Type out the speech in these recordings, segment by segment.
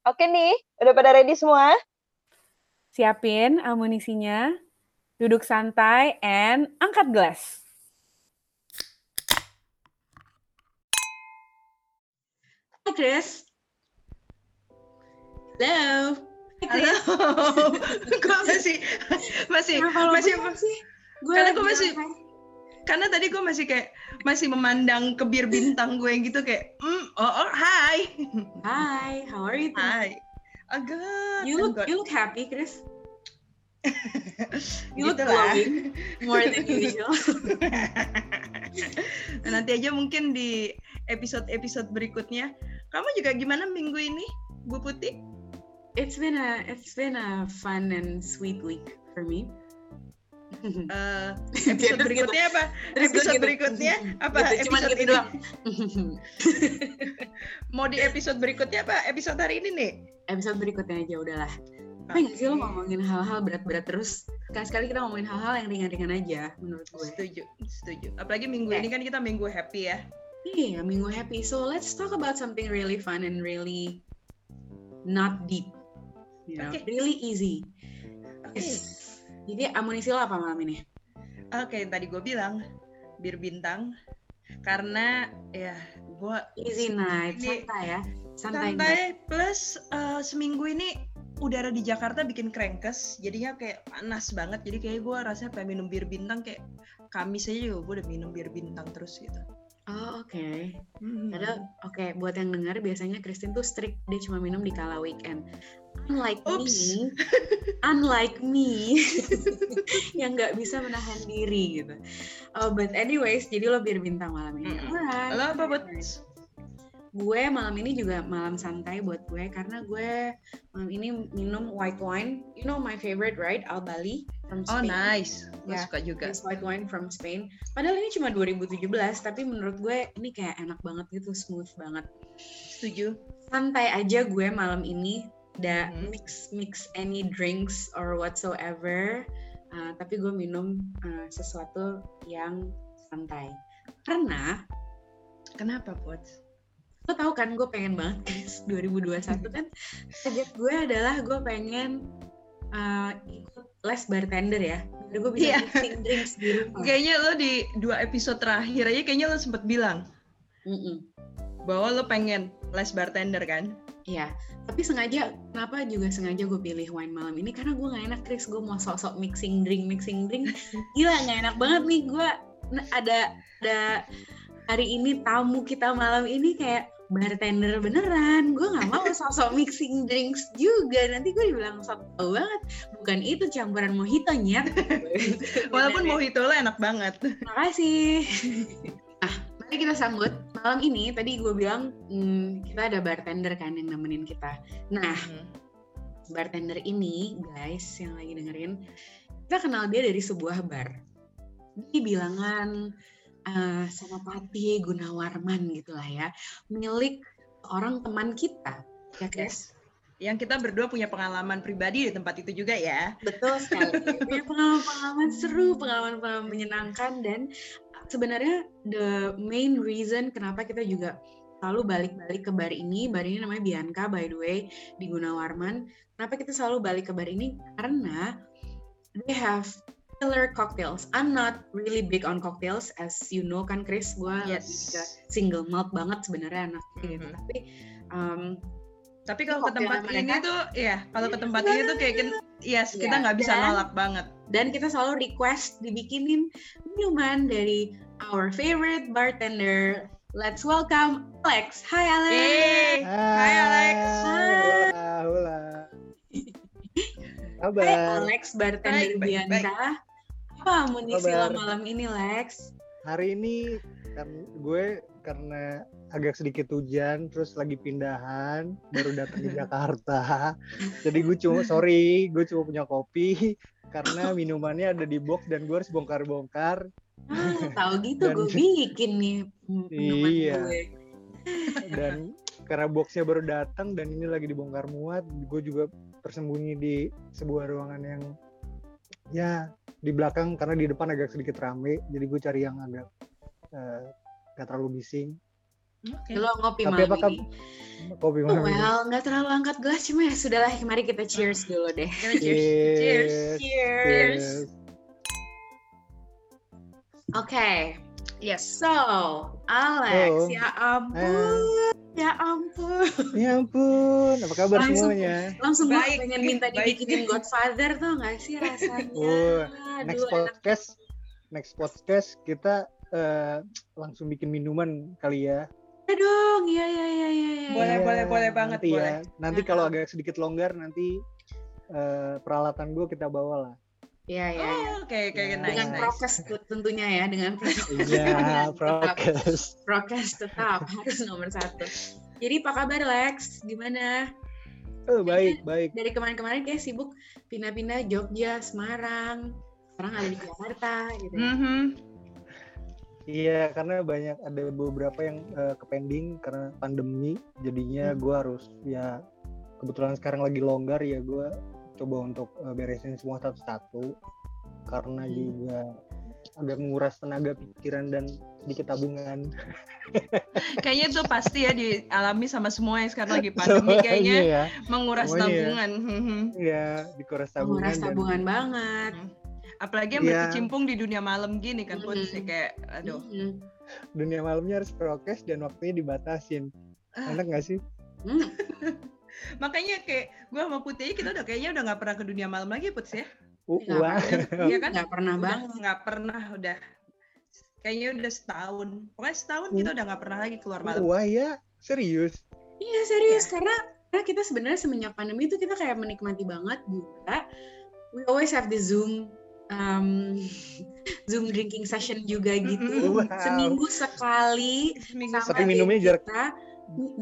Oke nih, udah pada ready semua? Siapin amunisinya, duduk santai, and angkat gelas. Hai Chris. Halo. Halo. Kok masih masih masih sih? Gue karena gue masih karena tadi gue masih kayak masih memandang ke bir bintang gue gitu kayak mm, oh, oh hi Hi, how are you? hi oh, good You look good. you look happy, Chris. You look Gitu glowing more than usual. Nah, nanti aja mungkin di episode-episode berikutnya kamu juga gimana minggu ini Bu Putih It's been a it's been a fun and sweet week for me. Eh, Terus episode gitu. berikutnya apa episode gitu. berikutnya apa Gitu, cuman episode gitu ini doang. mau di episode berikutnya apa episode hari ini nih Episode berikutnya aja udahlah. Tapi nggak sih lo ngomongin hal-hal berat-berat terus? Sekali-sekali kita ngomongin hal-hal yang ringan-ringan aja menurut gue. Setuju, setuju. Apalagi minggu Oke. ini kan kita minggu happy ya. Iya, minggu happy. So let's talk about something really fun and really not deep. You know, Oke. really easy. Oke. Yes. Jadi amunisi lo apa malam ini? Oke, yang tadi gue bilang bir bintang karena ya gue Easy night, Ini- santai ya. Santai. santai plus eh, seminggu ini udara di Jakarta bikin krengkes jadinya kayak panas banget jadi kayak gue rasanya pengen minum bir bintang kayak Kamis aja juga gue udah minum bir bintang terus gitu. Oh, oke. Hmm. Padahal oke, buat yang dengar biasanya Christine tuh strict dia cuma minum di kala weekend. Unlike Oops. me, unlike me yang nggak bisa menahan diri gitu. Oh, but anyways, jadi lo bir bintang malam ini. Mm-mm. Alright. Lo apa buat? gue malam ini juga malam santai buat gue karena gue malam ini minum white wine. You know my favorite, right? Al Bali from Oh Spain. nice, gue Ya, suka juga. This white wine from Spain. Padahal ini cuma 2017, tapi menurut gue ini kayak enak banget gitu, smooth banget. Setuju. Santai aja gue malam ini, da Mhm. mix mix any drinks or whatsoever. Uh, tapi gue minum uh, sesuatu yang santai. Karena Kenapa buat? lo tau kan gue pengen banget guys 2021 kan target gue adalah gue pengen uh, ikut les bartender ya. Biar gue bisa Iya. mixing drinks di rumah. Kayaknya lo di dua episode terakhir aja kayaknya lo sempet bilang Mm-mm. bahwa lo pengen les bartender kan? Iya, tapi sengaja kenapa juga sengaja gue pilih wine malam ini? Karena gue nggak enak Chris. Gue mau sok-sok mixing drink mixing drink. Gila nggak enak banget nih. Gue ada ada hari ini tamu kita malam ini kayak bartender beneran gue nggak mau sok-sok mixing drinks juga nanti gue dibilang sok tau banget bukan itu campuran mojito nyet Walaupun mojito lo enak banget. Makasih. Nah, mari kita sambut malam ini. Tadi gue bilang hmm, kita ada bartender kan yang nemenin kita. Nah, bartender ini, guys, yang lagi dengerin, kita kenal dia dari sebuah bar. Di bilangan uh, Senopati Gunawarman gitulah ya, milik orang teman kita. Ya, guys. Yang kita berdua punya pengalaman pribadi di tempat itu juga ya. Betul sekali. Punya pengalaman-pengalaman seru, pengalaman-pengalaman menyenangkan dan sebenarnya the main reason kenapa kita juga selalu balik-balik ke bar ini, bar ini namanya Bianca by the way di Gunawarman. Kenapa kita selalu balik ke bar ini? Karena they have killer cocktails. I'm not really big on cocktails as you know kan Chris, gue Yes. single malt banget sebenarnya anaknya gitu. Mhm. Tapi um, Tapi kalau ke tempat mereka- ini tuh, ya kalau ke tempat ini tuh kayak kan, yes kita Iya, nggak bisa dan- nolak banget. dan kita selalu request dibikinin minuman dari our favorite bartender. Let's welcome Alex. Hi Alex. Yeay. Hai, Alex. Hola, hola. Hai. Alex, bartender Baik, baik, Bianca. Apa amunisi malam ini Lex? Hari ini kan gue karena agak sedikit hujan, terus lagi pindahan, baru datang di Jakarta. Jadi gue cuma sorry, gue cuma punya kopi karena minumannya ada di box dan gue harus bongkar-bongkar. Ah, tahu gitu Dan- gue bikin nih minuman Iya. gue. Dan karena boxnya baru datang dan ini lagi dibongkar muat, gue juga tersembunyi di sebuah ruangan yang ya di belakang karena di depan agak sedikit rame, jadi gue cari yang agak eh, gak terlalu bising. Oke. Lo ngopi Tapi malam apakah ini. kopi malam ini? Well, nggak terlalu angkat gelas cuma ya sudahlah. Mari kita cheers dulu deh. Kita cheers. Cheers. Cheers. Oke. Cheers. Yes. So, Alex, Oh. ya ampun, ya ampun. Ya ampun, apa kabar Langsung- semuanya? Langsung gue Baik, pengen minta baik. dibikinin Godfather tuh gak sih rasanya? Oh, Next Aduh, enak. podcast, next podcast kita eh, langsung bikin minuman kali ya. Ya dong, iya iya iya iya. iya. Boleh, Iya, boleh, boleh banget, nanti boleh. Ya. Nanti kalau agak sedikit longgar nanti eh, peralatan gue kita bawa lah. Iya iya. iya. Oh, Oke, oke, Ya. nice, Dengan nice. prokes tuh tentunya ya, dengan prokes. Iya, prokes. Prokes tetap harus nomor satu. Jadi apa kabar Lex? Gimana? Oh, baik, baik. Dari kemarin-kemarin kayak sibuk pindah-pindah Jogja, Semarang. Sekarang ada di Jakarta gitu. Mhm. Iya, karena banyak ada beberapa yang eh, kepending karena pandemi, jadinya Hmm. gue harus ya kebetulan sekarang lagi longgar ya gue coba untuk eh, beresin semua satu-satu karena Hmm. juga agak menguras tenaga pikiran dan sedikit tabungan. Kayaknya itu pasti ya dialami sama semua yang sekarang lagi pandemi Semuanya kayaknya ya, menguras Semuanya tabungan. Mhm. ya dikuras tabungan. Menguras dan- tabungan banget. Apalagi yang Iya. berkecimpung di dunia malam gini kan, Put. Mhm. kayak aduh. Dunia malamnya harus prokes dan waktunya dibatasin. Ah. Enak gak sih? Hmm. Makanya kayak gue sama Putih kita udah kayaknya udah nggak pernah ke dunia malam lagi, Put ya. Uh, Nggak wah. pernah. Iya kan? Nggak pernah Udah banget. nggak pernah udah. Kayaknya udah setahun. Pokoknya setahun kita udah nggak pernah lagi keluar malam. Wah ya, serius. Iya serius karena karena kita sebenarnya semenjak pandemi itu kita kayak menikmati banget juga. We always have the Zoom um, Zoom drinking session juga gitu. Wow. Seminggu sekali Seminggu sekali. minumnya jarak- kita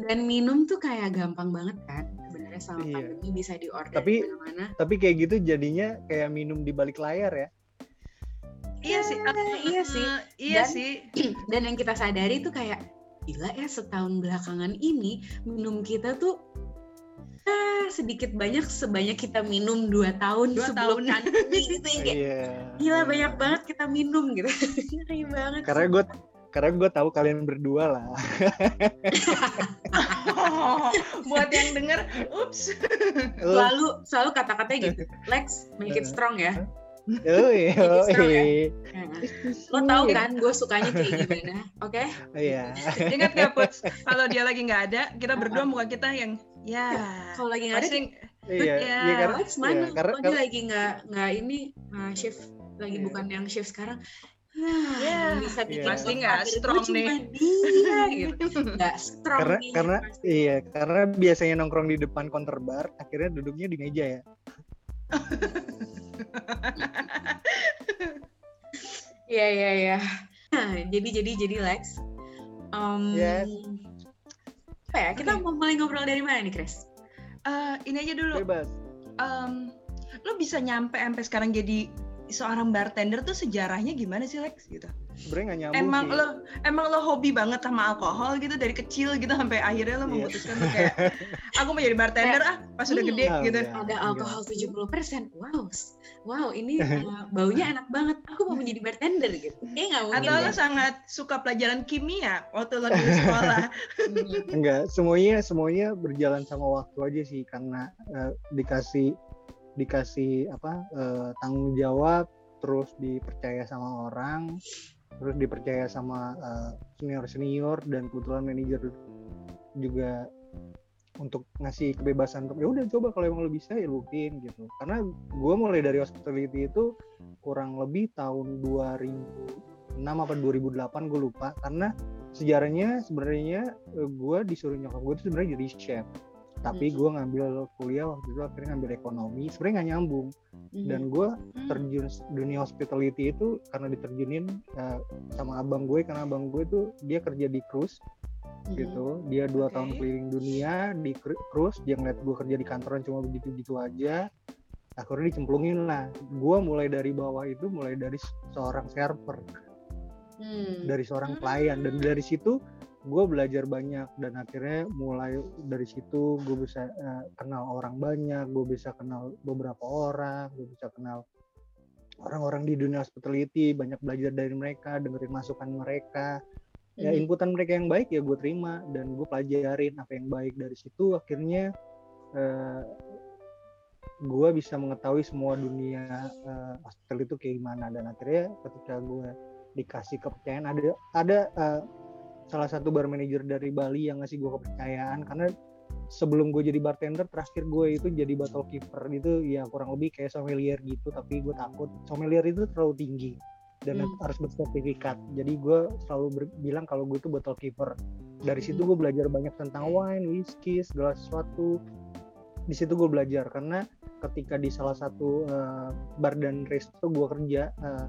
dan minum tuh kayak gampang banget kan sebenarnya sama Iya. pandemi bisa diorder Tapi- mana Tapi kayak gitu jadinya kayak minum di balik layar ya. Iya sih. iya sih. Eh, Iya Dan- sih. dan yang kita sadari tuh kayak gila ya setahun belakangan ini minum kita tuh ah, sedikit banyak sebanyak kita minum dua tahun Dua sebelum tahun. pandemi gitu ya kayak Iya. gila iya. banyak banget kita minum gitu ngeri banget Karena sih. gue karena gue tahu kalian berdua lah. buat yang denger, ups. selalu selalu kata-katanya gitu Lex make it strong ya Oh iya. strong ya? lo tahu kan gue sukanya kayak gimana oke Iya. Ingat gak, Put? Kalau dia lagi nggak ada, kita berdua muka kita yang ya. kalau lagi nggak ada Pasti Iya, Ya, iya karena Lex mana iya, karena, kok dia lagi nggak nggak ini uh, shift lagi Iya. bukan yang shift sekarang Ya, bisa bikin pasti nggak strong nih. dia gitu nggak strong karena nih karena iya karena biasanya nongkrong di depan counter bar akhirnya duduknya di meja ya. Iya iya iya. Nah, jadi jadi jadi Lex. Um, Yes. Apa ya? Kita mau mulai ngobrol dari mana nih, Chris? Eh, ini aja dulu. Bebas. Em, lo bisa nyampe sampai sekarang jadi seorang bartender tuh sejarahnya gimana sih Lex gitu? Sebenarnya nggak nyambung Emang sih. lo emang lo hobi banget sama alkohol gitu dari kecil gitu sampai akhirnya lo Iya. memutuskan tuh kayak aku mau jadi bartender ah pas udah gede enggak, gitu. enggak. Ada alkohol 70%. Wow. Wow, ini uh, baunya enak banget. Aku mau menjadi bartender gitu. Nggak mungkin. Atau ya. lo sangat suka pelajaran kimia waktu lo di sekolah. Enggak, semuanya semuanya berjalan sama waktu aja sih karena eh, dikasih dikasih apa eh, tanggung jawab, terus dipercaya sama orang, terus dipercaya sama senior senior dan kebetulan manajer juga untuk ngasih kebebasan untuk ya udah coba kalau emang lo bisa ya buktiin gitu. Karena gue mulai dari hospitality itu kurang lebih tahun 2006 apa 2008 gue lupa karena sejarahnya sebenarnya gue disuruh nyokap gue itu sebenarnya jadi chef tapi Hmm. gue ngambil kuliah waktu itu akhirnya ngambil ekonomi sebenarnya nggak nyambung Hmm. dan gue terjun dunia hospitality itu karena diterjunin eh, sama abang gue karena abang gue tuh dia kerja di cruise Hmm. gitu dia dua Oke. tahun keliling dunia di cru- cruise dia ngeliat gue kerja di kantoran cuma begitu gitu aja akhirnya dicemplungin lah gue mulai dari bawah itu mulai dari seorang server Hmm. dari seorang pelayan dan dari situ gue belajar banyak dan akhirnya mulai dari situ gue bisa eh, kenal orang banyak gue bisa kenal beberapa orang gue bisa kenal orang-orang di dunia hospitality banyak belajar dari mereka dengerin masukan mereka. Ya Mhm. inputan mereka yang baik ya gue terima dan gue pelajarin apa yang baik. Dari situ akhirnya eh, gue bisa mengetahui semua dunia eh, hospital itu kayak gimana. Dan akhirnya ketika gue dikasih kepercayaan ada ada eh, salah satu bar manager dari Bali yang ngasih gue kepercayaan. Karena sebelum gue jadi bartender terakhir gue itu jadi bottle keeper gitu. Ya kurang lebih kayak sommelier gitu tapi gue takut. Sommelier itu terlalu tinggi dan Hmm. harus bersertifikat. Jadi gue selalu bilang kalau gue itu bottle keeper. Dari situ gue belajar banyak tentang wine, whisky, segala sesuatu. Di situ gue belajar karena ketika di salah satu eh, bar dan resto gue kerja eh,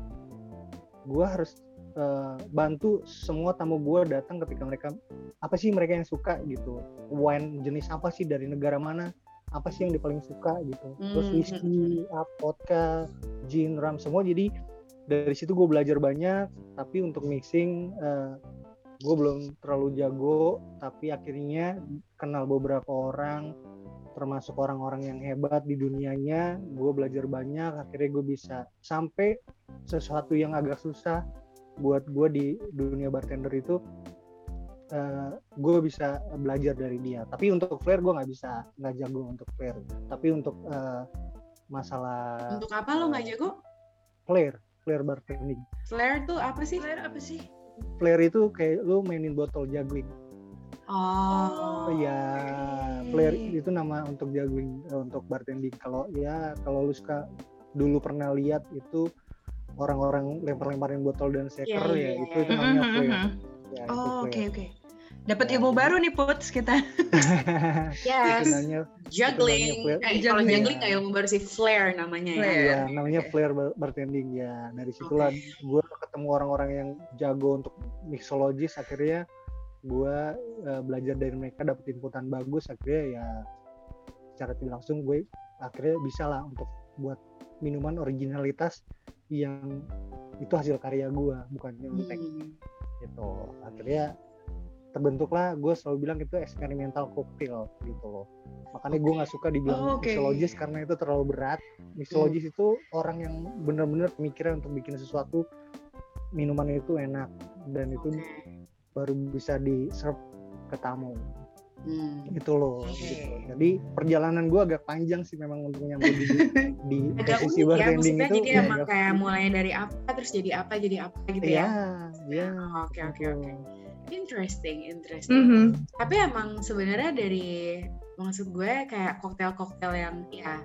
gue harus eh, bantu semua tamu gue datang ketika mereka apa sih mereka yang suka? gitu. Wine jenis apa sih? Dari negara mana? Apa sih yang dia paling suka? gitu. Terus Hmm, whisky, up, vodka, gin, rum semua. Jadi dari situ gue belajar banyak tapi untuk mixing eh, gue belum terlalu jago. Tapi akhirnya kenal beberapa orang termasuk orang-orang yang hebat di dunianya gue belajar banyak. Akhirnya gue bisa sampai sesuatu yang agak susah buat gue di dunia bartender itu gue bisa belajar dari dia tapi untuk flair gue nggak bisa nggak jago untuk flair tapi untuk eh, masalah Untuk apa lo nggak jago? flair flair bartending Flare tuh apa sih? Claire apa sih? flair itu kayak lu mainin botol juggling Oh, Oh ya, oke. flair itu nama untuk juggling eh, untuk bartending. Kalau ya kalau lu suka dulu pernah lihat itu orang-orang lempar-lemparin botol dan shaker Iya, ya iya, itu iya. itu namanya flair. mhm. Ya, itu Oh, oke flair. oke. Dapat Ya, ilmu baru nih Puts kita. yes. itu namanya Juggling. Itu namanya Eh, kalau Juggling. juggling nggak ilmu baru sih flare namanya ya. Flare. ya namanya Oke. flair bar- bartending ya. Dari situlah gue ketemu orang-orang yang jago untuk mixologis akhirnya gue eh, belajar dari mereka dapet inputan bagus akhirnya ya secara tidak langsung gue akhirnya bisa lah untuk buat minuman originalitas yang itu hasil karya gue bukan nyontek Hmm. gitu akhirnya terbentuklah gue selalu bilang itu eksperimental cocktail gitu loh makanya gue nggak suka dibilang Oh, oke. mixologis karena itu terlalu berat mixologis itu orang yang benar-benar pemikiran untuk bikin sesuatu minuman itu enak dan itu Oke. baru bisa di serve ke tamu Hmm. gitu loh Oke. gitu. jadi perjalanan gue agak panjang sih memang untuk nyampe di, di Agak posisi unik ya, maksudnya itu jadi ya, emang agak kayak mulai dari apa terus jadi apa jadi apa gitu Iya, ya. iya. Oh, Oke oke oke. Interesting, interesting. Mhm. Tapi emang sebenarnya dari maksud gue kayak koktail-koktail yang ya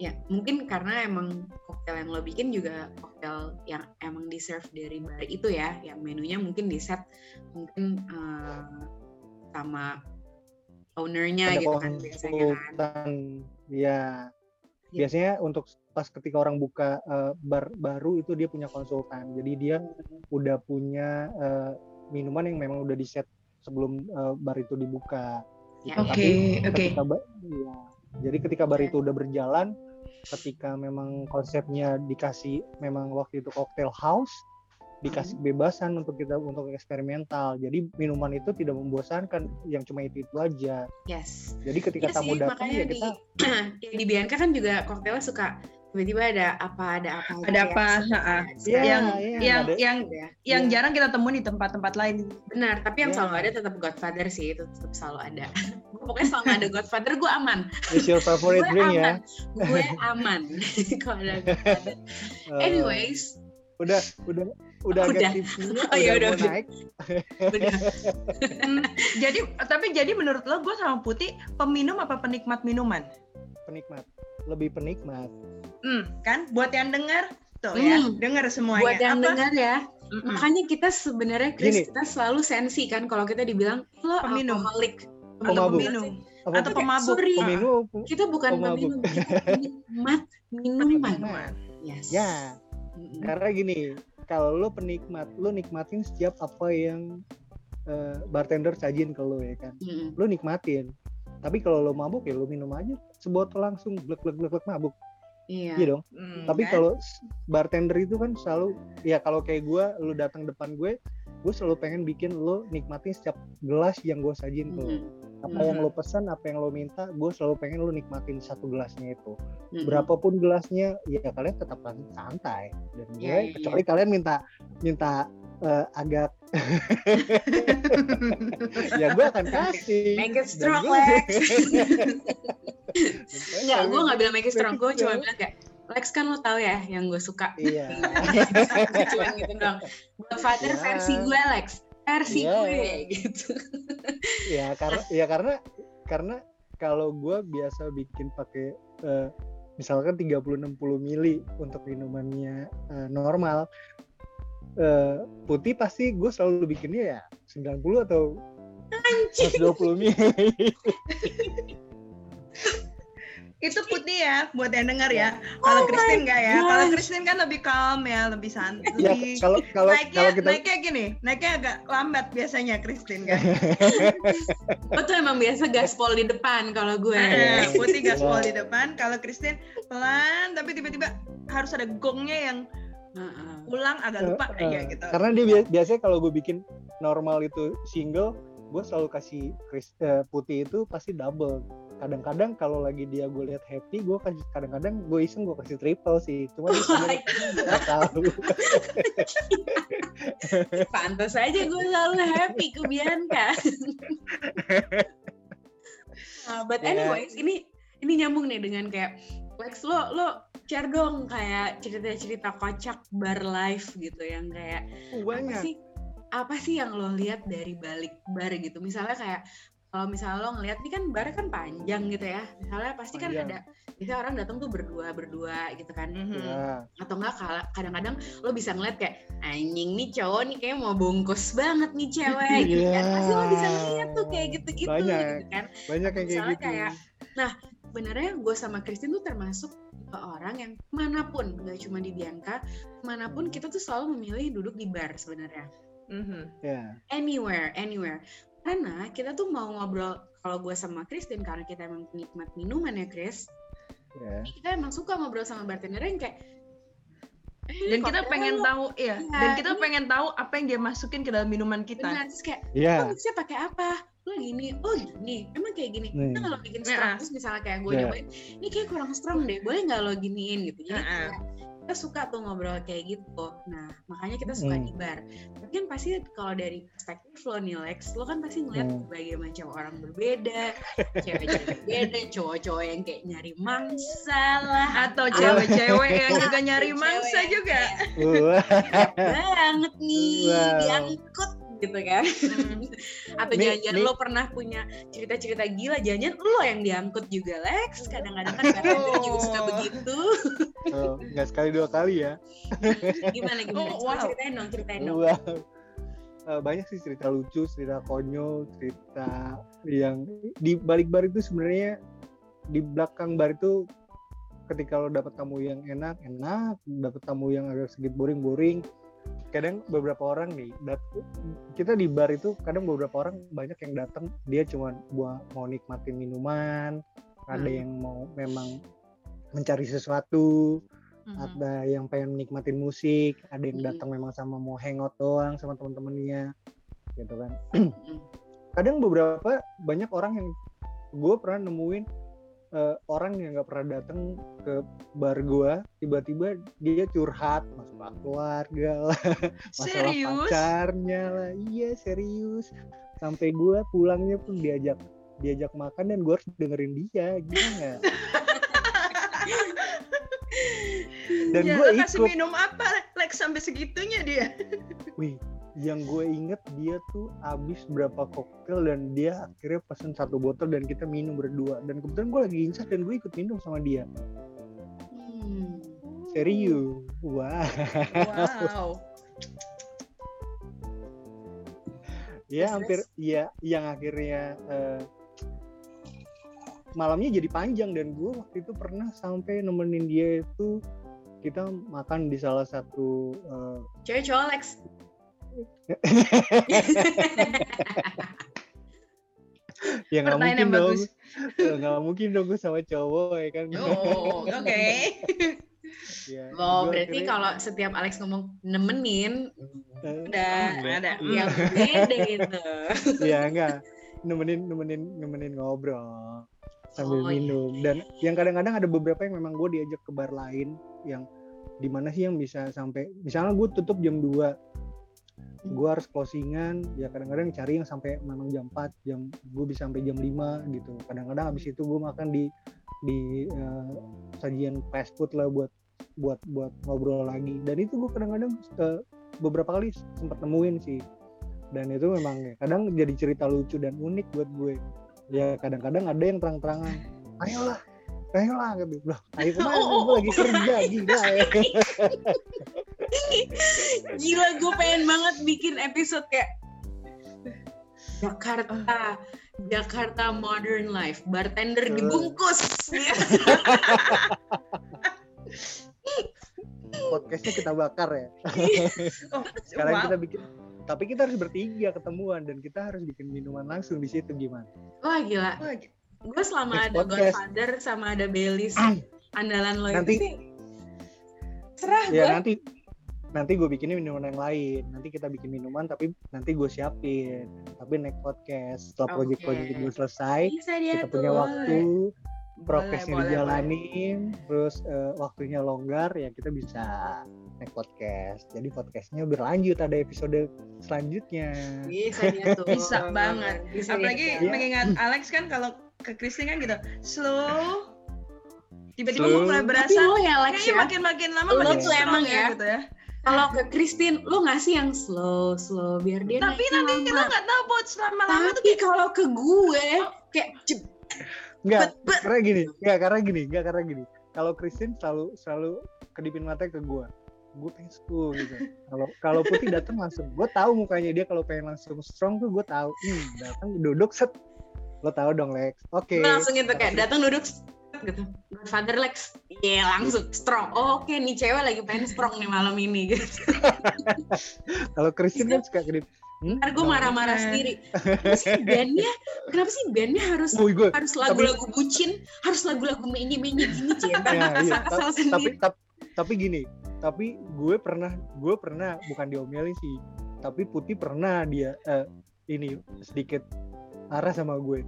ya mungkin karena emang koktail yang lo bikin juga koktail yang emang di serve dari bar itu ya, yang menunya mungkin di set mungkin eh, sama ownernya ada gitu kan biasanya kan. ya Gitu. biasanya untuk pas ketika orang buka eh, bar baru itu dia punya konsultan jadi dia udah punya eh, minuman yang memang udah di set sebelum eh, bar itu dibuka Ya, gitu. ya. Oke, oke. ba- iya. jadi ketika bar itu udah berjalan ketika memang konsepnya dikasih memang waktu itu cocktail house dikasih kebebasan untuk kita untuk eksperimental jadi minuman itu tidak membosankan yang cuma itu itu aja Yes. jadi ketika Iya tamu sih, datang ya di kita ya di Bianca kan juga koktailnya suka tiba-tiba ada apa ada apa gitu Ada ya. apa, suka- Iya, yang iya, yang ada- yang ada. yang Iya. jarang kita temuin di tempat-tempat lain. benar tapi yang Iya. selalu ada tetap Godfather sih itu tetap selalu ada pokoknya selama ada Godfather gue aman It's your favorite gue drink ya. aman gue aman kalau ada Godfather Eh, anyways udah udah udah agak Udah. tipsnya Oh, iya, udah, udah, mau udah. naik. benar Hmm, jadi tapi jadi menurut lo gue sama Putih peminum apa penikmat minuman? Penikmat, lebih penikmat. Hmm, kan buat yang dengar tuh ya, Hmm. dengar semuanya. buat yang Apa? dengar ya Mm-mm. makanya kita sebenarnya Chris Gini. kita selalu sensi kan kalau kita dibilang lo Peminum. alkoholik atau Pemabuk. peminum atau pemabuk. sorry. Peminum? kita bukan Pemabuk. peminum kita penikmat minuman Minuman. yes Ya, Mm-mm. Karena gini, kalau lo penikmat, lo nikmatin setiap apa yang eh, bartender sajin ke lo ya kan. Mm-mm. Lo nikmatin. Tapi kalau lo mabuk ya lo minum aja sebotol langsung glek glek glek glek mabuk. iya Iya dong. Hmm, Tapi kan? kalau bartender itu kan selalu ya kalau kayak gue, lo datang depan gue, gue selalu pengen bikin lo nikmatin setiap gelas yang gue sajin lo. Mm-mm. Apa Mhm. yang lo pesan, apa yang lo minta, gue selalu pengen lo nikmatin satu gelasnya itu. Mm-mm. Berapapun gelasnya, ya kalian tetap santai. Dan gue, Iya, iya, kecuali kalian minta minta eh, agak ya gue akan kasih Make it strong, Lex. Enggak, gue gak bilang make it strong. Gue cuma bilang kayak, Lex kan lo tau ya yang gue suka. iya cuma gitu dong. Godfather Ya. versi gue, Lex. Versi Ya. gue, gitu. ya karena ya karena karena kalau gue biasa bikin pakai eh, misalkan 30-60 mili untuk minumannya eh, normal eh, putih pasti gue selalu bikinnya ya 90 atau 120 mili itu putih ya buat yang dengar ya. Kalau Christine enggak ya. Kalau Christine kan lebih calm ya, lebih santai. ya lebih kalau kalau naiknya, kalau kita naiknya gini, naiknya agak lambat biasanya Christine kan. Gue tuh emang biasa gaspol di depan kalau gue. Eh, putih gaspol Iya. di depan, kalau Christine pelan tapi tiba-tiba harus ada gongnya yang Heeh. pulang agak lupa Eh, aja gitu. karena dia bia- biasanya kalau gue bikin normal itu single gue selalu kasih kris- eh, putih itu pasti double kadang-kadang kalau lagi dia gue lihat happy gue kasih kadang-kadang gue iseng gue kasih triple sih. Cuma dia sebenarnya nggak tahu. Pantas aja gue selalu happy ke Bianca. Nah, but Ya. anyways, ini ini nyambung nih dengan kayak Lex lo lo share dong kayak cerita-cerita kocak bar life gitu yang kayak apa banyak. sih apa sih yang lo lihat dari balik bar gitu? Misalnya kayak kalau misalnya lo ngeliat nih kan bar kan panjang gitu ya misalnya pasti kan Panjang. ada biasanya orang datang tuh berdua berdua gitu kan Mhm. ya atau enggak kadang-kadang lo bisa ngeliat kayak anjing nih cowok nih kayak mau bungkus banget nih cewek gitu kan Iya. pasti lo bisa ngeliat tuh kayak gitu-gitu Banyak. gitu kan banyak yang kayak Misalnya gitu kayak, sebenarnya gue sama Christine tuh termasuk orang yang mana pun nggak cuma di Bianca mana pun kita tuh selalu memilih duduk di bar sebenarnya Mhm. ya anywhere anywhere karena kita tuh mau ngobrol kalau gue sama Christine karena kita emang penikmat minuman ya Chris ya kita emang suka ngobrol sama bartender yang kayak "Eh, Dan kita pengen lo tahu, iya. Iya, Dan kita ini- pengen tahu apa yang dia masukin ke dalam minuman kita. benar terus kayak ya lo mixnya pakai apa lo gini oh gini emang kayak gini Hmm. kita kalau bikin strong Nah. terus misalnya kayak gue Iya. nyobain ini kayak kurang strong deh boleh nggak lo giniin gitu jadi Nah. kayak kita suka tuh ngobrol kayak gitu nah makanya kita suka Hmm. di bar tapi kan pasti kalau dari perspektif lo nih Lex lo kan pasti ngeliat Hmm. berbagai macam orang berbeda cewek-cewek berbeda cowok-cowok yang kayak nyari mangsa lah Atau cewek-cewek yang juga nyari mangsa juga. Banget nih Wow. diangkut gitu kan. Atau Nih- jangan-jangan lo pernah punya cerita-cerita gila jangan lo yang diangkut juga Lex. Kadang-kadang kan bartender juga suka Oh. begitu. Oh, nggak sekali dua kali ya? Gimana gimana? Oh, wow. ceritain dong ceritain dong. Wow. Eh, banyak sih cerita lucu, cerita konyol, cerita yang di balik bar itu sebenarnya di belakang bar itu ketika lo dapet tamu yang enak, enak, dapet tamu yang agak sedikit boring, boring. Kadang beberapa orang nih, dat- kita di bar itu kadang beberapa orang banyak yang datang dia cuma buat mau nikmatin minuman, ada Hmm. yang mau memang mencari sesuatu, Mhm. ada yang pengen menikmatin musik, ada yang Mm. datang memang sama mau hangout doang sama teman-temannya, gitu kan. Mm. Kadang beberapa banyak orang yang gue pernah nemuin eh, orang yang nggak pernah datang ke bar gue, tiba-tiba dia curhat masalah keluarga lah, masalah Serius? pacarnya lah, iya serius. Sampai gue pulangnya pun diajak diajak makan dan gue harus dengerin dia, gimana? dan ya, gue lo kasih ikut. minum apa Lex sampai segitunya dia? Wih, yang gue inget dia tuh abis berapa koktail dan dia akhirnya pesen satu botol dan kita minum berdua. Dan kebetulan gue lagi insaf dan gue ikut minum sama dia. Hmm. serius? Wah. Wow. ya Terus, hampir ya yang akhirnya eh, malamnya jadi panjang dan gue waktu itu pernah sampai nemenin dia itu kita makan di salah satu eh, cewek cowok Lex ya nggak Pertanyaan mungkin yang dong bagus. Eh, nggak mungkin dong gue sama cowok ya kan Oh, oke. Ya, Oh, gua berarti akhirnya- kalau setiap Alex ngomong nemenin, Eh, udah enggak. ada. yang beda gitu. ya enggak nemenin nemenin nemenin ngobrol sambil Oh, iya, minum iya, dan yang kadang-kadang ada beberapa yang memang gue diajak ke bar lain yang di mana sih yang bisa sampai misalnya gue tutup jam 2 gue harus closingan ya kadang-kadang cari yang sampai memang jam 4 jam gue bisa sampai jam 5 gitu. Kadang-kadang habis itu gue makan di di uh, sajian fast food lah buat buat buat ngobrol lagi. Dan itu gue kadang-kadang uh, beberapa kali sempat nemuin sih. Dan itu memang ya, kadang jadi cerita lucu dan unik buat gue. Ya kadang-kadang ada yang terang-terangan ayolah ayolah gitu. Loh ayo ke mana? Oh, oh, gue lagi kerja gila ya Gila gue pengen banget bikin episode kayak Jakarta, Jakarta Modern Life, bartender dibungkus. Podcastnya kita bakar ya. oh, Sekarang wow. kita bikin, tapi kita harus bertiga ketemuan dan kita harus bikin minuman langsung di situ gimana? Wah gila. Gue selama Next ada podcast. Godfather sama ada Baileys andalan lo nanti, itu sih serah ya, gue. nanti nanti gue bikinin minuman yang lain. Nanti kita bikin minuman tapi nanti gue siapin. Tapi next podcast. Setelah okay. project-project itu selesai kita punya waktu prokesnya dijalanin terus uh, waktunya longgar ya kita bisa next podcast. Jadi podcastnya berlanjut ada episode selanjutnya. Bisa tuh bisa banget. Bisa apalagi ya. mengingat Alex kan kalau ke Christine kan gitu slow. Tiba-tiba mulai berasa Tapi lo ya Alex ya. makin makin lama lo tuh emang ya, gitu ya kalau ke Christine lu ngasih yang slow slow biar dia tapi nanti kita nggak tahu buat selama lama tapi kalau ke gue kayak Enggak, karena gini, enggak karena gini, enggak karena gini. Kalau Christine selalu selalu kedipin mata ke gue, gue pengen school gitu. Kalau kalau Putih datang langsung, gue tahu mukanya dia kalau pengen langsung strong tuh gue tahu. Hmm, datang duduk set, lo tahu dong Lex. Oke. Okay. Langsung gitu kayak datang duduk gitu Godfather Lex iya yeah, langsung strong oh, oke okay, nih cewek lagi pengen strong nih malam ini gitu kalau Christine kan suka kedip Hmm? Ntar gue marah-marah sendiri. Kenapa sih bandnya, kenapa sih bandnya harus oh, gue, harus lagu-lagu tapi, bucin, harus lagu-lagu menyi-menyi gini cinta ya, iya, kesal sendiri. Tapi, tapi, tapi gini, tapi gue pernah, gue pernah bukan diomelin sih, tapi Putih pernah dia uh, ini sedikit marah sama gue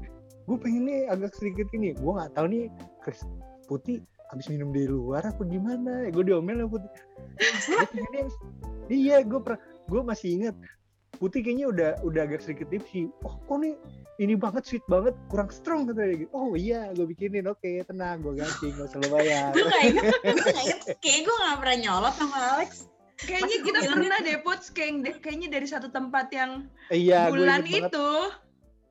gue pengen nih agak sedikit ini gue nggak tahu nih Chris putih habis minum di luar apa gimana? Gue diomel ya putih. Gue pengen iya gue pernah gue masih inget putih kayaknya udah udah agak sedikit tipsy. Oh kok nih ini banget sweet banget kurang strong katanya gitu oh iya gue bikinin oke okay, tenang gue ganti gak usah lo bayar. Gue gak inget gue gak inget kayak gue gak pernah nyolot sama Alex. Kayaknya kita pernah deh put kayak, kayaknya dari satu tempat yang iya, bulan itu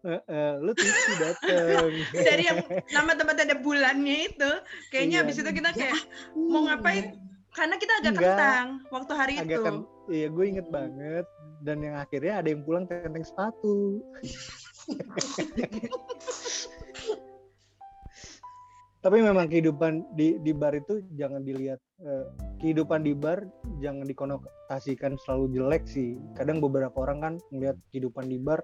Uh, uh, lu tuh dateng. Dari yang nama tempat ada bulannya itu kayaknya iya. abis itu kita kayak mau ngapain? Karena kita agak Enggak, kentang waktu hari agak itu. kan, iya gue inget banget. Dan yang akhirnya ada yang pulang tenteng sepatu. Tapi memang kehidupan di di bar itu jangan dilihat uh, kehidupan di bar jangan dikonotasikan selalu jelek sih. Kadang beberapa orang kan melihat kehidupan di bar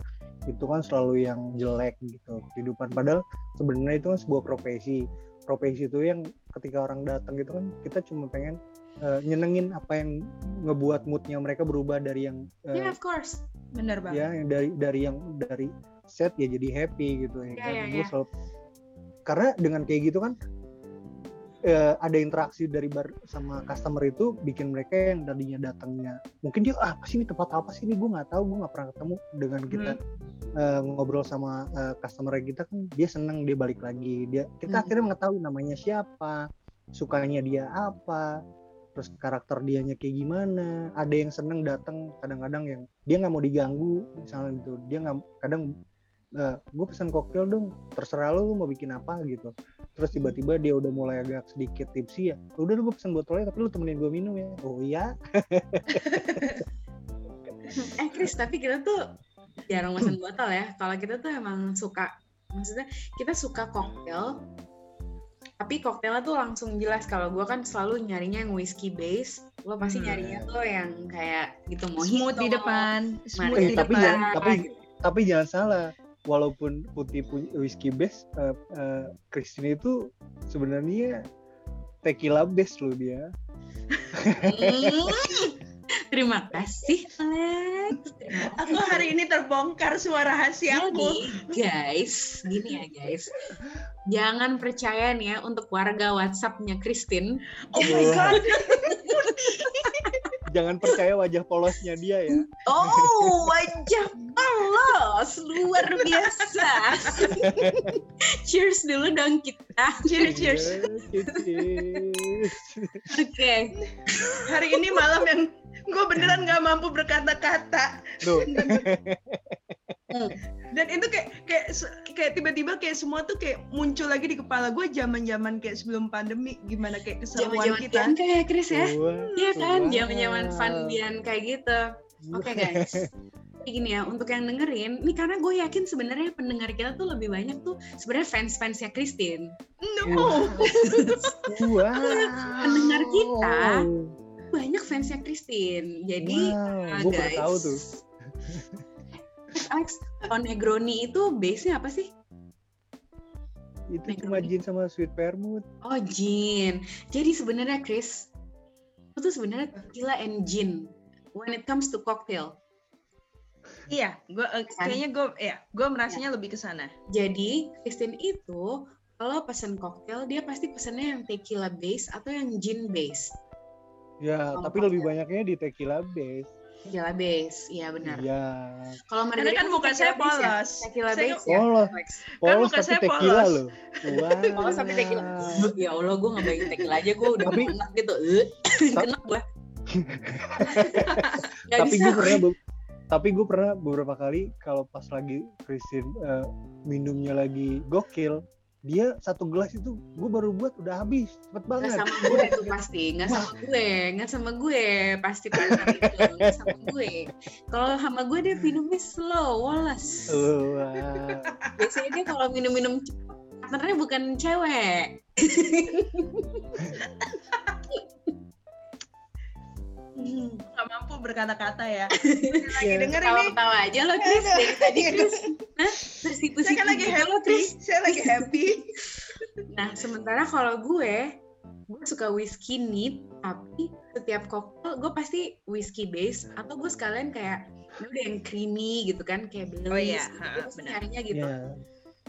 itu kan selalu yang jelek gitu kehidupan. Padahal sebenarnya itu kan sebuah profesi. Profesi itu yang ketika orang datang gitu kan kita cuma pengen uh, nyenengin apa yang ngebuat moodnya mereka berubah dari yang uh, yeah of course. Benar banget. ya yang dari dari yang dari set ya jadi happy gitu ya yeah, kan? yeah, yeah. selalu karena dengan kayak gitu kan uh, ada interaksi dari bar sama customer itu bikin mereka yang tadinya datangnya mungkin dia ah, apa sih ini tempat apa sih ini gue nggak tahu gue nggak pernah ketemu dengan kita hmm. uh, ngobrol sama uh, customer kita kan dia seneng dia balik lagi dia kita hmm. akhirnya mengetahui namanya siapa sukanya dia apa terus karakter dianya kayak gimana ada yang seneng datang kadang-kadang yang dia nggak mau diganggu misalnya gitu dia nggak kadang uh, gue pesan koktail dong terserah lo, lo mau bikin apa gitu terus tiba-tiba dia udah mulai agak sedikit tipsy ya udah gue pesan botolnya tapi lu temenin gue minum ya. Oh iya. Eh Chris tapi kita tuh jarang pesan botol ya. Kalau kita tuh emang suka maksudnya kita suka koktail tapi koktailnya tuh langsung jelas. Kalau gue kan selalu nyarinya yang whiskey base gue pasti hmm. nyarinya tuh yang kayak gitu mau smooth di depan smooth eh, di tapi depan. jangan, tapi tapi jangan salah walaupun putih whiskey base uh, uh, Christine itu sebenarnya tequila base loh dia hmm. Terima kasih Alex. aku hari ini terbongkar suara rahasia aku. guys, gini ya guys. Jangan percaya nih ya untuk warga WhatsAppnya Christine. Oh my god. jangan percaya wajah polosnya dia ya. Oh, wajah polos luar biasa. cheers dulu dong kita. Cheers, cheers. Oke. Hari ini malam yang gue beneran nggak mampu berkata-kata Tuh, dan itu kayak kayak kayak tiba-tiba kayak semua tuh kayak muncul lagi di kepala gue zaman-zaman kayak sebelum pandemi gimana kayak keseruan Zaman-zaman kita Bian kayak Chris ya. Iya kan, zaman-zaman fun kayak gitu. Oke guys. Gini ya, untuk yang dengerin, ini karena gue yakin sebenarnya pendengar kita tuh lebih banyak tuh sebenarnya fans-fansnya Christine. no Wow. Pendengar kita banyak fansnya Christine. Jadi wow, uh, gue baru guys. tahu tuh. Alex, Negroni itu base-nya apa sih? Itu Negroni. cuma Jin sama Sweet Vermouth. Oh, gin. Jadi sebenarnya Chris, itu sebenarnya tequila and gin when it comes to cocktail. Iya gue kayaknya gue ya gue merasanya lebih ke sana Jadi Christine itu kalau pesen koktail dia pasti pesennya yang tequila base atau yang gin base. Ya, Kalau tapi lebih cocktail. banyaknya di tequila base. Tequila base, iya benar. Iya. Kalau karena margarita kan muka saya base ya? polos Tequila Saya base kan- ya. Polos. Alex? Polos muka tapi saya tequila polos. loh. Wah. Polos tapi tequila. Ya Allah, gue nggak bayangin tequila aja gue udah Tapi- enak gitu. Eh, Kena gue. Tapi bisa. gue pernah tapi gue pernah beberapa kali kalau pas lagi Christine eh, minumnya lagi gokil dia satu gelas itu gue baru buat udah habis cepet Nggak banget sama gue itu pasti, nggak sama gue, nggak sama gue pasti partner itu, nggak sama gue. Kalau sama gue dia minumnya slow. Wah. Biasanya dia kalau minum-minum partnernya bukan cewek. Hmm, nggak mampu berkata-kata ya lagi Iya. denger ini Tawa-tawa aja lo Chris dari tadi Chris. Hah? Tersipu saya kan lagi happy saya lagi happy Nah, sementara kalau gue, gue suka whiskey neat, tapi setiap koktail gue pasti whiskey base atau gue sekalian kayak ini udah yang creamy gitu kan, kayak Baileys. Oh iya, gitu. ha, gitu. Ya.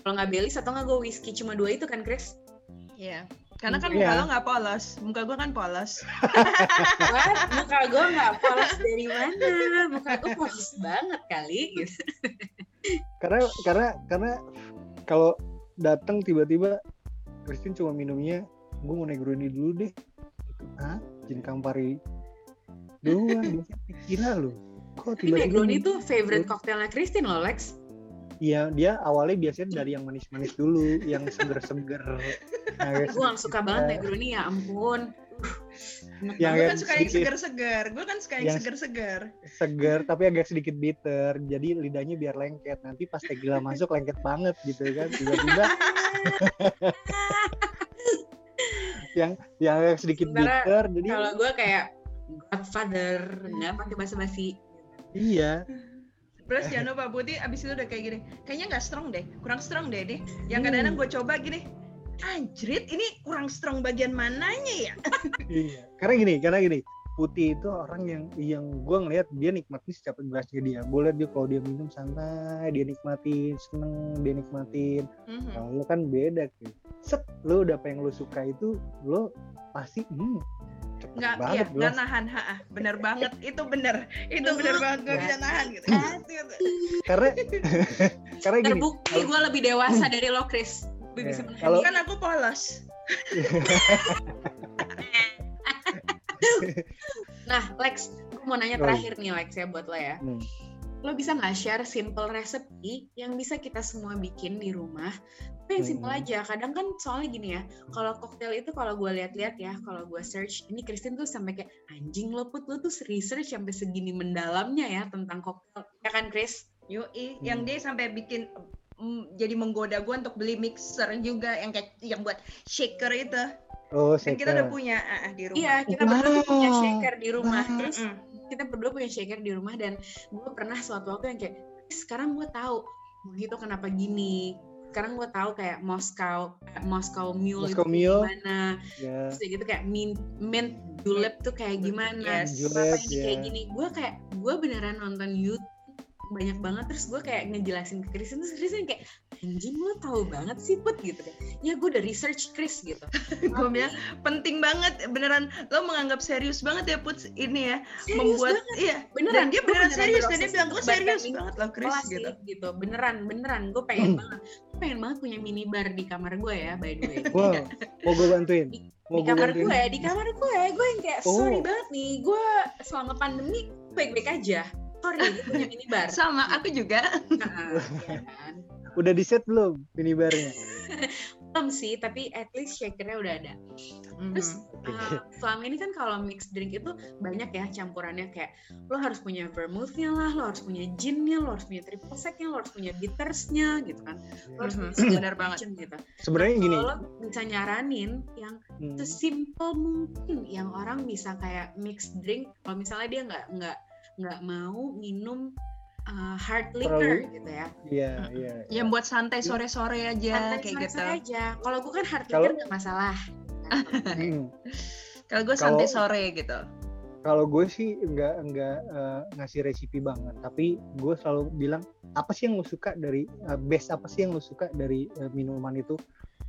Kalau nggak Baileys atau nggak gue whiskey cuma dua itu kan, Chris? Iya. Karena kan Iya. muka lo nggak polos, muka gue kan polos. What? Muka gue nggak polos dari mana? Muka gue polos banget kali. Gitu. karena karena karena kalau datang tiba-tiba Christine cuma minumnya gue mau Negroni dulu deh Hah? Jin Campari doang tequila loh kok Ini tiba-tiba Negroni tuh favorite cocktailnya Christine loh, Lex. Iya, dia awalnya biasanya dari yang manis-manis dulu, yang seger-seger. Nah, Gue gak suka banget Negroni, ya ampun. Uh, enak Yang- gue kan suka yang segar-segar. Gue kan suka yang segar-segar. seger tapi agak sedikit bitter. Jadi lidahnya biar lengket. Nanti pas tequila masuk lengket banget gitu kan. Tiba-tiba yang yang agak sedikit Sementara bitter. Jadi Kalau gue kayak Godfather, nggak pakai basa-basi. iya. Terus jangan lupa putih abis itu udah kayak gini. Kayaknya nggak strong deh, kurang strong deh deh. Yang kadang-kadang gue coba gini. Anjrit, ini kurang strong bagian mananya ya? Iya. Karena gini, karena gini. Putih itu orang yang yang gue ngeliat dia nikmatin setiap gelasnya dia. Gue liat dia kalau dia minum santai, dia nikmatin, seneng, dia nikmatin. Mhm. Kalau lu kan beda tuh. Set, lu udah apa yang lu suka itu, lu pasti hmm, Nggak, iya, banget nggak gelas. nahan, ha, ah, bener banget, itu bener, itu bener banget, gak bisa nahan gitu. Gitu. Karena karena gini, Terbukti gue lebih dewasa dari lo, Chris. Gue Ya, bisa menahan kalau- Kan aku polos. Nah, Lex, gue mau nanya terakhir nih, Lex ya buat lo ya. Hmm. Lo bisa nggak share simple resepi yang bisa kita semua bikin di rumah? Tapi yang simple Hmm. aja. Kadang kan soalnya gini ya, kalau koktail itu kalau gue lihat-lihat ya, kalau gue search, ini Christine tuh sampai kayak anjing lo put lo tuh research sampai segini mendalamnya ya tentang koktail. Ya kan, Chris? Yoi, Hmm. yang dia sampai bikin mm, jadi menggoda gue untuk beli mixer juga yang kayak yang buat shaker itu. Oh Kan kita shaker. udah punya ah, di rumah. Iya, kita berdua tuh punya Wow. shaker di rumah. Wow. Terus Mm-mm. kita berdua punya shaker di rumah dan gue pernah suatu waktu yang kayak sekarang gue tahu gitu kenapa gini sekarang gue tahu kayak Moskow eh, Moskow Mule Moscow itu Mule. gimana Ya. terus kayak gitu kayak mint mint julep tuh kayak gimana Yes. kenapa Julep, ini ya. kayak gini gue kayak gue beneran nonton YouTube banyak banget terus gue kayak ngejelasin ke Kristen terus Kristen kayak anjing lo tahu banget sih put gitu kan ya gue udah research Chris gitu gue bilang penting banget beneran lo menganggap serius banget ya put ini ya Serius membuat banget. iya beneran dan dia beneran serius dan dia bilang gue serius banget lo Chris kelas gitu gitu beneran beneran gue pengen banget gue pengen banget punya minibar di kamar gue ya by the way Wow, mau gue bantuin. di, Mau di gue kamar bantuin. gue di kamar gue gue yang kayak sorry Oh. banget nih gue selama pandemi baik-baik aja sorry punya minibar. Sama aku juga. Nah, ya kan Udah di set belum minibarnya? belum sih tapi at least shakernya udah ada. Terus Oke. uh, selama ini kan kalau mixed drink itu banyak ya campurannya. Kayak lo harus punya vermouthnya lah lo harus punya ginnya lo harus punya triple sec-nya lo harus punya bittersnya gitu kan. Lo harus punya Mhm, segala benar banget. gitu. Sebenarnya Nah, gini. kalau lo bisa nyaranin yang hmm, sesimpel mungkin yang orang bisa kayak mixed drink kalau misalnya dia nggak nggak nggak mau minum uh, hard liquor Terlalu- gitu ya Iya, iya. yang buat santai sore-sore aja santai kayak gitu santai aja kalau gue kan hard liquor nggak masalah Hmm. kalau gue santai sore gitu Kalau gue sih nggak nggak eh, ngasih resipi banget, tapi gue selalu bilang apa sih yang lo suka dari eh, best apa sih yang lo suka dari eh, minuman itu?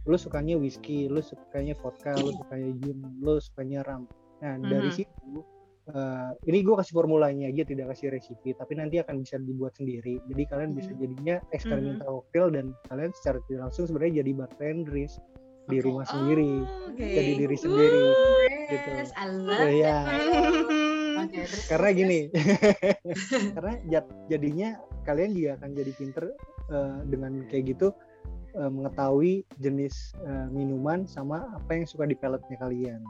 Lo sukanya whisky, lo sukanya vodka, lo sukanya gin, lo sukanya ram. Nah dari Mhm. situ eh, ini gue kasih formulanya aja, tidak kasih resipi, tapi nanti akan bisa dibuat sendiri. Jadi kalian bisa Mhm. jadinya eksperimental cocktail dan kalian secara tidak langsung sebenarnya jadi bartenders di Oke. rumah sendiri, Oh, oke. jadi diri sendiri. gitu. Yes, I love. Oke, terus karena gini karena jad- jadinya kalian juga akan jadi pinter eh, dengan kayak gitu eh, mengetahui jenis eh, minuman sama apa yang suka di peletnya kalian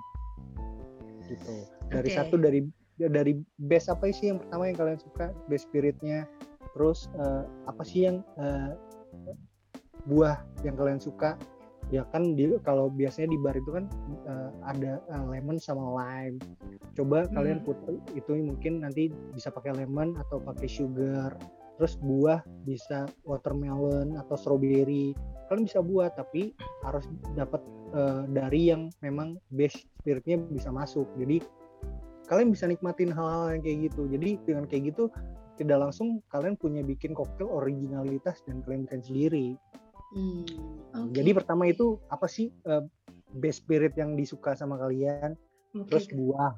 gitu dari Oke. satu dari dari base apa sih yang pertama yang kalian suka? Base spiritnya. Terus eh, apa sih yang eh, buah yang kalian suka? Ya kan di kalau biasanya di bar itu kan eh, ada eh, lemon sama lime. Coba kalian put itu mungkin nanti bisa pakai lemon atau pakai sugar. Terus buah bisa watermelon atau strawberry. Kalian bisa buat tapi harus dapat eh, dari yang memang base spiritnya bisa masuk. Jadi kalian bisa nikmatin hal-hal yang kayak gitu jadi dengan kayak gitu tidak langsung kalian punya bikin koktail originalitas dan kalian bikin sendiri Hmm. Oke. jadi pertama itu apa sih eh, base spirit yang disuka sama kalian Oke. terus buah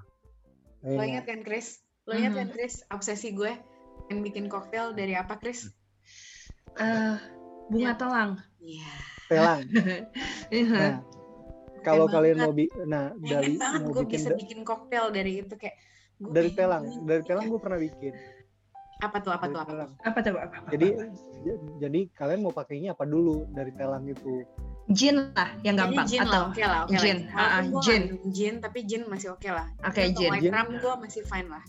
Lo Iya. ingat kan Chris? Lo ingat kan Chris? Obsesi gue yang bikin koktail dari apa Chris? Eh, bunga Ya. telang Iya. telang Iya. nah kalau kalian mau bi nah dari banget mau gue bikin bisa bikin koktail dari itu kayak gue dari telang banget. dari telang gue pernah bikin apa tuh apa dari tuh apa tuh? telang. apa tuh apa, apa, jadi apa? jadi kalian mau pakainya apa dulu dari telang itu gin lah yang gampang gin lah, atau oke lah, oke gin. lah. Ah, ah, gin. nggak minum gin, tapi gin masih oke lah. oke white Gin. rum gue masih fine lah.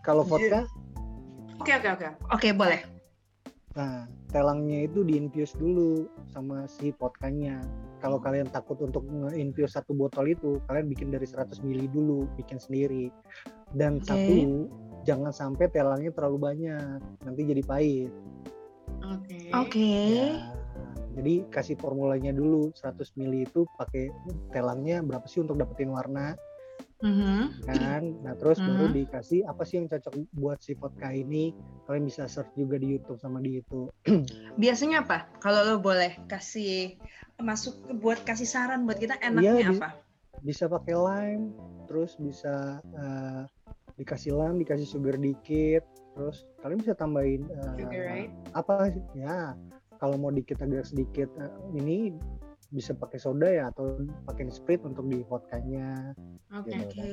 kalau vodka Oke oke oke. oke boleh nah telangnya itu diinfuse dulu sama si vodkanya kalau kalian takut untuk nge-infuse satu botol itu kalian bikin dari 100 ml dulu bikin sendiri. Dan Oke. satu jangan sampai telangnya terlalu banyak nanti jadi pahit. Oke. oke. Ya, jadi kasih formulanya dulu 100 ml itu pakai telangnya berapa sih untuk dapetin warna Mhm. kan nah terus baru Mhm. dikasih apa sih yang cocok buat si vodka ini kalian bisa search juga di YouTube sama di itu biasanya apa kalau lo boleh kasih masuk buat kasih saran buat kita Iya, enaknya di- apa bisa pakai lime terus bisa eh, dikasih lime dikasih sugar dikit terus kalian bisa tambahin eh, Sugar, right? apa sih? ya kalau mau dikit agak sedikit eh, ini bisa pakai soda ya atau pakai sprite untuk di vodkanya Oke. gitu. oke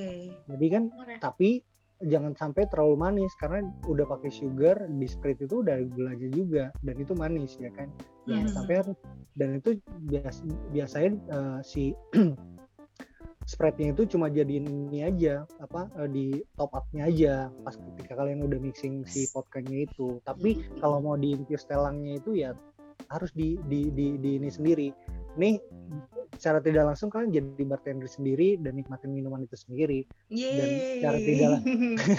jadi kan Oke. tapi jangan sampai terlalu manis karena udah pakai sugar di sprite itu udah gulanya juga dan itu manis ya kan jangan Mhm. sampai dan itu bias, biasanya eh, si spreadnya itu cuma jadiin ini aja apa eh, di top upnya aja pas ketika kalian udah mixing si vodkanya itu tapi kalau mau di infuse telangnya itu ya harus di di di, di ini sendiri nih secara tidak langsung kalian jadi bartender sendiri dan nikmatin minuman itu sendiri Yeay. secara tidak-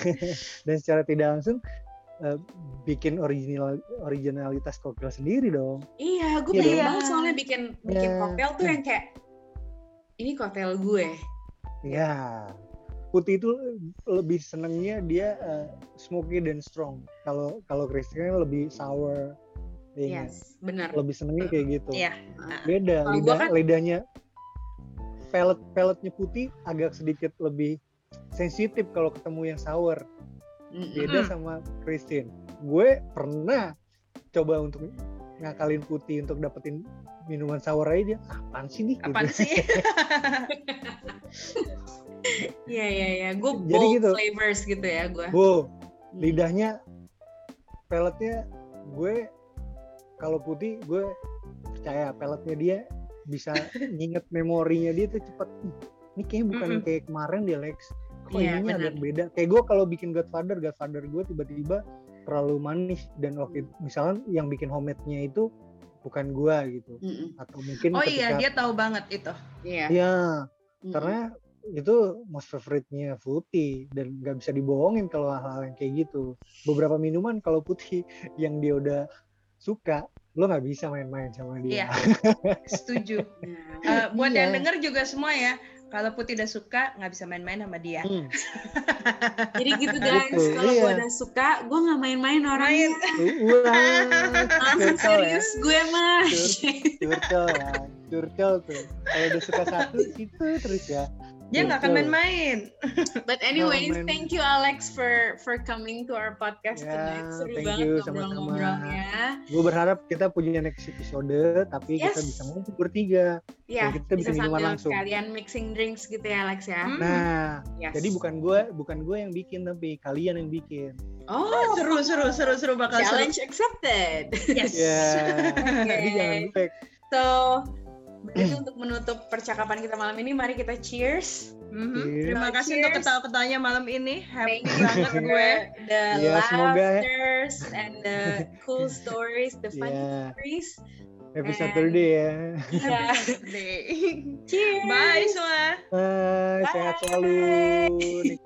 dan secara tidak langsung eh, bikin original originalitas koktail sendiri dong Iya, gue Iya pengen dong. banget soalnya bikin bikin Iya. koktail tuh yang kayak ini koktail gue. ya putih itu lebih senengnya dia uh, smoky dan strong. Kalau kalau Christian lebih sour. Ya nggak? Yes, benar. Lebih senengnya kayak gitu. Iya. Beda Kalau gua lidah kan- lidahnya pelet peletnya putih agak sedikit lebih sensitif kalau ketemu yang sour. Beda Mm. sama Christine. Gue pernah coba untuk ngakalin putih untuk dapetin minuman sour aja dia apaan sih nih Apaan gitu. sih? Iya iya iya, gue bold gitu. flavors gitu ya gue. Wow, lidahnya peletnya gue kalau putih gue percaya peletnya dia bisa nginget memorinya dia tuh cepet "Ih, ini kayaknya bukan Mm-mm. kayak kemarin dia Lex kok Iya, ininya agak beda kayak gue kalau bikin Godfather Godfather gue tiba-tiba terlalu manis dan waktu itu misalnya yang bikin homemade-nya itu bukan gue gitu Mm-mm. atau mungkin Oh iya, dia tahu banget itu. Iya. ya Mm-mm. karena itu most favorite-nya putih dan nggak bisa dibohongin kalau hal-hal yang kayak gitu. Beberapa minuman kalau putih yang dia udah suka, lo nggak bisa main-main sama dia. Iya. Setuju. Nah, Eh, buat yang Iya. denger juga semua ya, kalau Putih udah suka nggak bisa main-main sama dia. Hmm, Jadi gitu guys, Gitu, kalau gue iya. udah suka, gue nggak main-main orangnya. Langsung ya, serius gue mah. curcol ya, curcol tuh. Kalau udah suka satu itu terus ya. Dia nggak akan main-main. But anyways, main. thank you Alex for for coming to our podcast Ya, tonight. Seru thank banget ngobrol-ngobrolnya. Gue berharap kita punya next episode, tapi kita Yes. bisa ngumpul bertiga. Ya, Dan kita bisa minuman sambil langsung. kalian mixing drinks gitu ya Alex ya. Hmm. Nah, Yes. jadi bukan gue, bukan gue yang bikin, tapi kalian yang bikin. Oh, Seru, seru, seru, seru bakal seru. challenge accepted. Yes. Ya, jadi jangan gue. So, berarti untuk menutup percakapan kita malam ini, mari kita cheers. Mhm. Cheers. Terima kasih Cheers. untuk ketawa-ketawanya malam ini. Happy Thank you banget gue. the Ya, semoga ya. laughters and the cool stories, the funny Ya, stories. happy And- Saturday ya. Yeah. Happy birthday. Cheers. Bye semua. Bye, sehat Bye. selalu.